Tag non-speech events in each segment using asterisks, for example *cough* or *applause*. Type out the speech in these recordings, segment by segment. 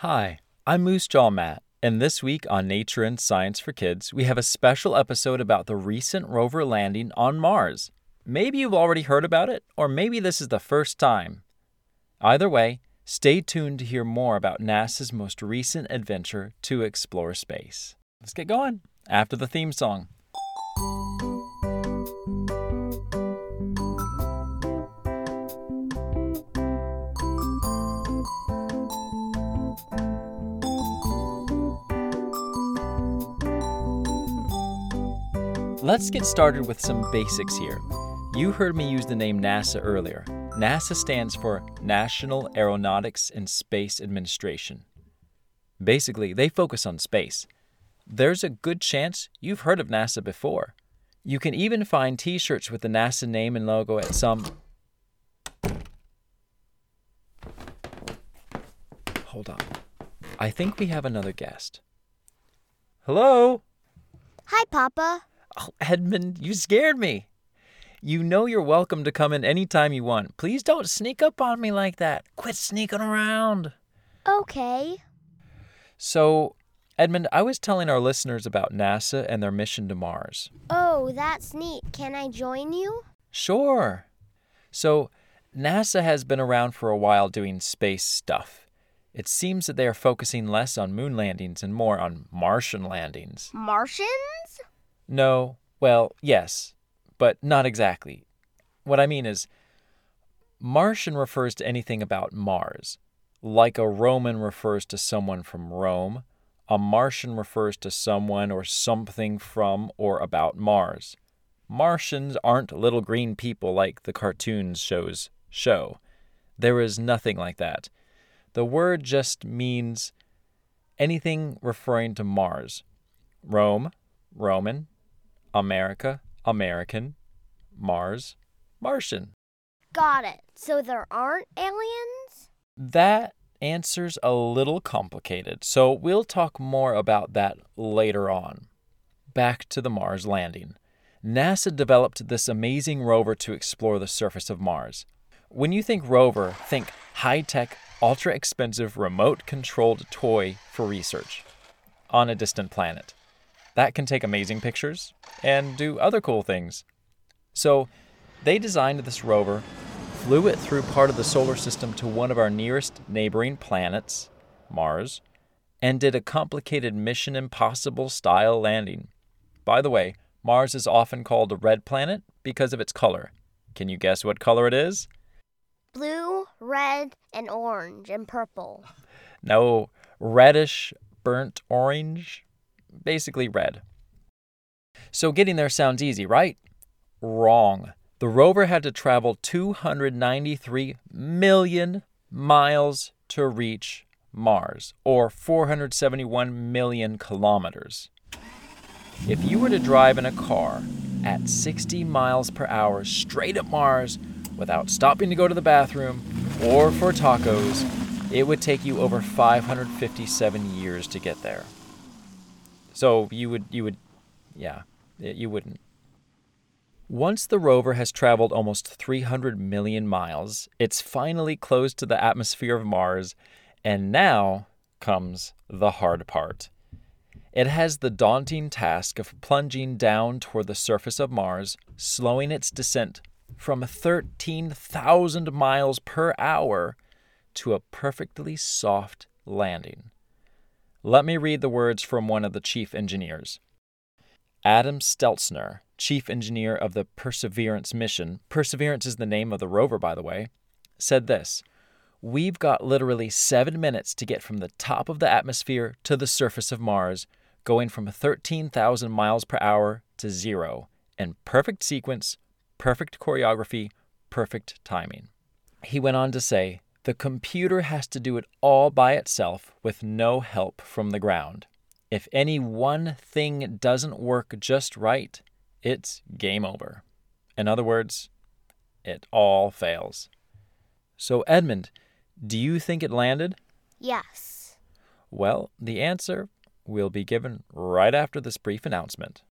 Hi, I'm Moosejaw Matt, and this week on Nature and Science for Kids, we have a special episode about the recent rover landing on Mars. Maybe you've already heard about it, or maybe this is the first time. Either way, stay tuned to hear more about NASA's most recent adventure to explore space. Let's get going after the theme song. Let's get started with some basics here. You heard me use the name NASA earlier. NASA stands for National Aeronautics and Space Administration. Basically, they focus on space. There's a good chance you've heard of NASA before. You can even find t shirts with the NASA name and logo at some. Hold on. I think we have another guest. Hello? Hi, Papa. Oh, Edmund, you scared me. You know you're welcome to come in anytime you want. Please don't sneak up on me like that. Quit sneaking around. Okay. So, Edmund, I was telling our listeners about NASA and their mission to Mars. Oh, that's neat. Can I join you? Sure. So, NASA has been around for a while doing space stuff. It seems that they are focusing less on moon landings and more on Martian landings. Martians? No, well, yes, but not exactly. What I mean is, Martian refers to anything about Mars. Like a Roman refers to someone from Rome, a Martian refers to someone or something from or about Mars. Martians aren't little green people like the cartoons shows show. There is nothing like that. The word just means anything referring to Mars. Rome, Roman, America, American, Mars, Martian. Got it. So there aren't aliens? That answer's a little complicated, so we'll talk more about that later on. Back to the Mars landing. NASA developed this amazing rover to explore the surface of Mars. When you think rover, think high tech, ultra expensive, remote controlled toy for research on a distant planet that can take amazing pictures and do other cool things. So, they designed this rover, flew it through part of the solar system to one of our nearest neighboring planets, Mars, and did a complicated Mission Impossible style landing. By the way, Mars is often called a red planet because of its color. Can you guess what color it is? Blue, red, and orange, and purple. *laughs* No, reddish, burnt orange basically red. So getting there sounds easy, right? Wrong. The rover had to travel 293 million miles to reach Mars, or 471 million kilometers. If you were to drive in a car at 60 miles per hour straight at Mars without stopping to go to the bathroom or for tacos, it would take you over 557 years to get there. So you would you would yeah, you wouldn't. Once the rover has traveled almost 300 million miles, it's finally close to the atmosphere of Mars, and now comes the hard part. It has the daunting task of plunging down toward the surface of Mars, slowing its descent from 13,000 miles per hour to a perfectly soft landing. Let me read the words from one of the chief engineers. Adam Steltzner, chief engineer of the Perseverance mission, Perseverance is the name of the rover, by the way, said this We've got literally seven minutes to get from the top of the atmosphere to the surface of Mars, going from 13,000 miles per hour to zero, in perfect sequence, perfect choreography, perfect timing. He went on to say, the computer has to do it all by itself with no help from the ground. If any one thing doesn't work just right, it's game over. In other words, it all fails. So, Edmund, do you think it landed? Yes. Well, the answer will be given right after this brief announcement.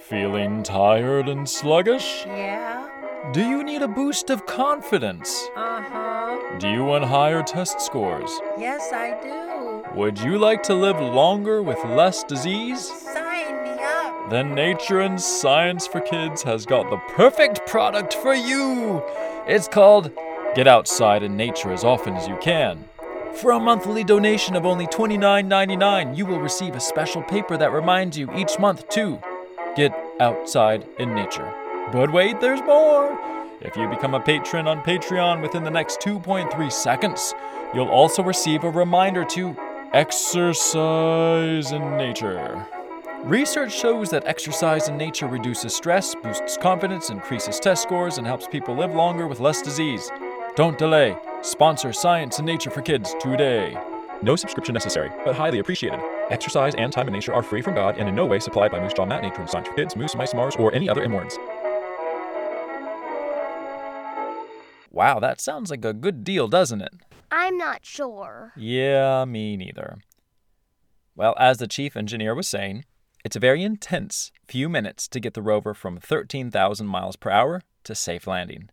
Feeling tired and sluggish? Yeah. Do you need a boost of confidence? Uh huh. Do you want higher test scores? Yes, I do. Would you like to live longer with less disease? Sign me up. Then Nature and Science for Kids has got the perfect product for you. It's called Get Outside in Nature as Often as You Can. For a monthly donation of only $29.99, you will receive a special paper that reminds you each month to get outside in nature. But wait, there's more! If you become a patron on Patreon within the next 2.3 seconds, you'll also receive a reminder to exercise in nature. Research shows that exercise in nature reduces stress, boosts confidence, increases test scores, and helps people live longer with less disease. Don't delay. Sponsor Science and Nature for Kids today. No subscription necessary, but highly appreciated. Exercise and time in nature are free from God and in no way supplied by Moosejaw Nature and Science for Kids, Moose, Mice, Mars, or any other immortals. Wow, that sounds like a good deal, doesn't it? I'm not sure. Yeah, me neither. Well, as the chief engineer was saying, it's a very intense few minutes to get the rover from 13,000 miles per hour to safe landing.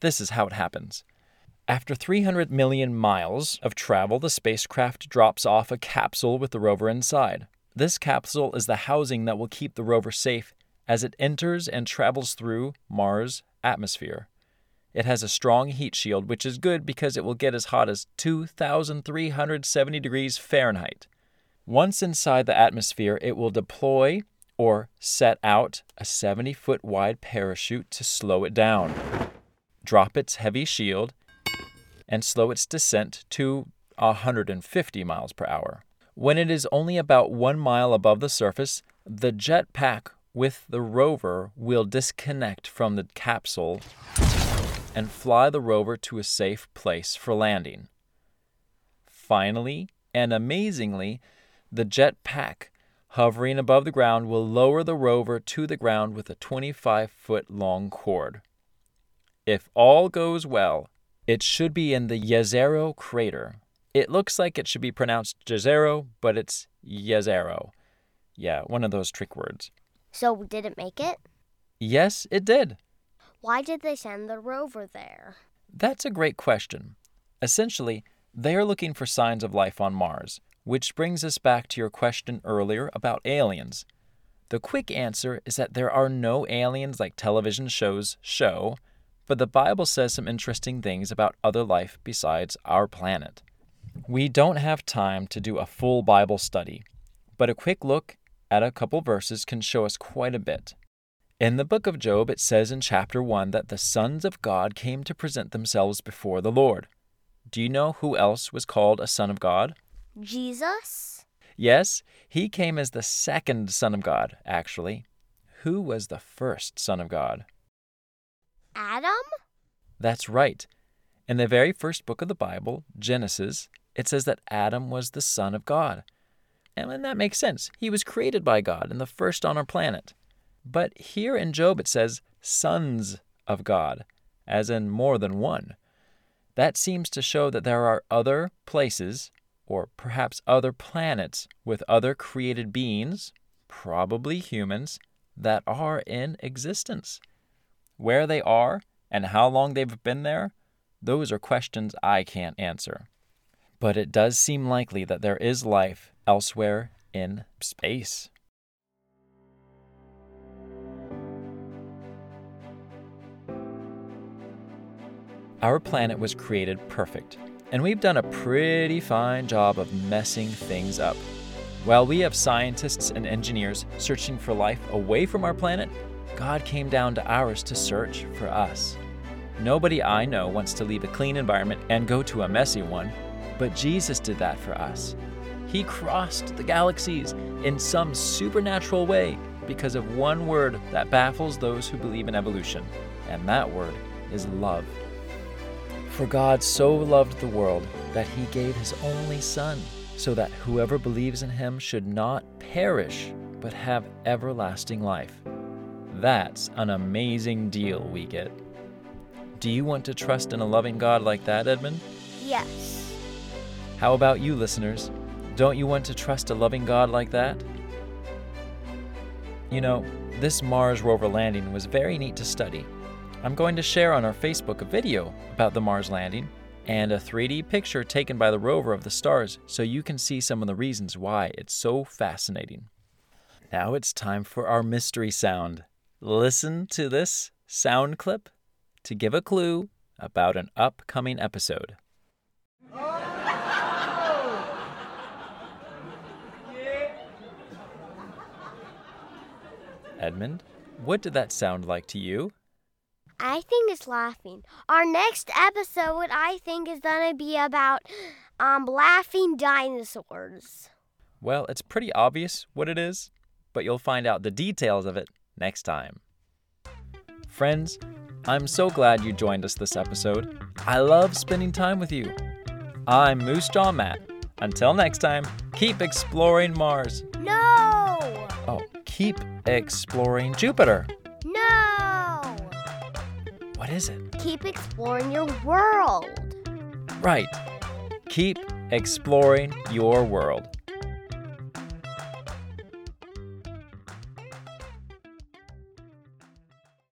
This is how it happens. After 300 million miles of travel, the spacecraft drops off a capsule with the rover inside. This capsule is the housing that will keep the rover safe as it enters and travels through Mars' atmosphere. It has a strong heat shield, which is good because it will get as hot as 2,370 degrees Fahrenheit. Once inside the atmosphere, it will deploy or set out a 70 foot wide parachute to slow it down, drop its heavy shield, and slow its descent to 150 miles per hour. When it is only about one mile above the surface, the jetpack with the rover will disconnect from the capsule and fly the rover to a safe place for landing. Finally, and amazingly, the jetpack hovering above the ground will lower the rover to the ground with a 25 foot long cord. If all goes well, it should be in the Jezero crater. It looks like it should be pronounced Jezero, but it's Jezero. Yeah, one of those trick words. So, did it make it? Yes, it did. Why did they send the rover there? That's a great question. Essentially, they are looking for signs of life on Mars, which brings us back to your question earlier about aliens. The quick answer is that there are no aliens like television shows show, but the Bible says some interesting things about other life besides our planet. We don't have time to do a full Bible study, but a quick look at a couple verses can show us quite a bit. In the book of Job, it says in chapter 1 that the sons of God came to present themselves before the Lord. Do you know who else was called a son of God? Jesus? Yes, he came as the second son of God, actually. Who was the first son of God? Adam? That's right. In the very first book of the Bible, Genesis, it says that Adam was the son of God. And that makes sense. He was created by God and the first on our planet. But here in Job it says sons of God, as in more than one. That seems to show that there are other places, or perhaps other planets, with other created beings, probably humans, that are in existence. Where they are and how long they've been there, those are questions I can't answer. But it does seem likely that there is life elsewhere in space. Our planet was created perfect, and we've done a pretty fine job of messing things up. While we have scientists and engineers searching for life away from our planet, God came down to ours to search for us. Nobody I know wants to leave a clean environment and go to a messy one, but Jesus did that for us. He crossed the galaxies in some supernatural way because of one word that baffles those who believe in evolution, and that word is love. For God so loved the world that he gave his only Son, so that whoever believes in him should not perish, but have everlasting life. That's an amazing deal we get. Do you want to trust in a loving God like that, Edmund? Yes. How about you, listeners? Don't you want to trust a loving God like that? You know, this Mars rover landing was very neat to study. I'm going to share on our Facebook a video about the Mars landing and a 3D picture taken by the rover of the stars so you can see some of the reasons why it's so fascinating. Now it's time for our mystery sound. Listen to this sound clip to give a clue about an upcoming episode. Oh! *laughs* Edmund, what did that sound like to you? I think it's laughing. Our next episode, I think, is gonna be about um laughing dinosaurs. Well, it's pretty obvious what it is, but you'll find out the details of it next time. Friends, I'm so glad you joined us this episode. I love spending time with you. I'm Moosejaw Matt. Until next time, keep exploring Mars. No! Oh, keep exploring Jupiter. What is it? Keep exploring your world. Right. Keep exploring your world.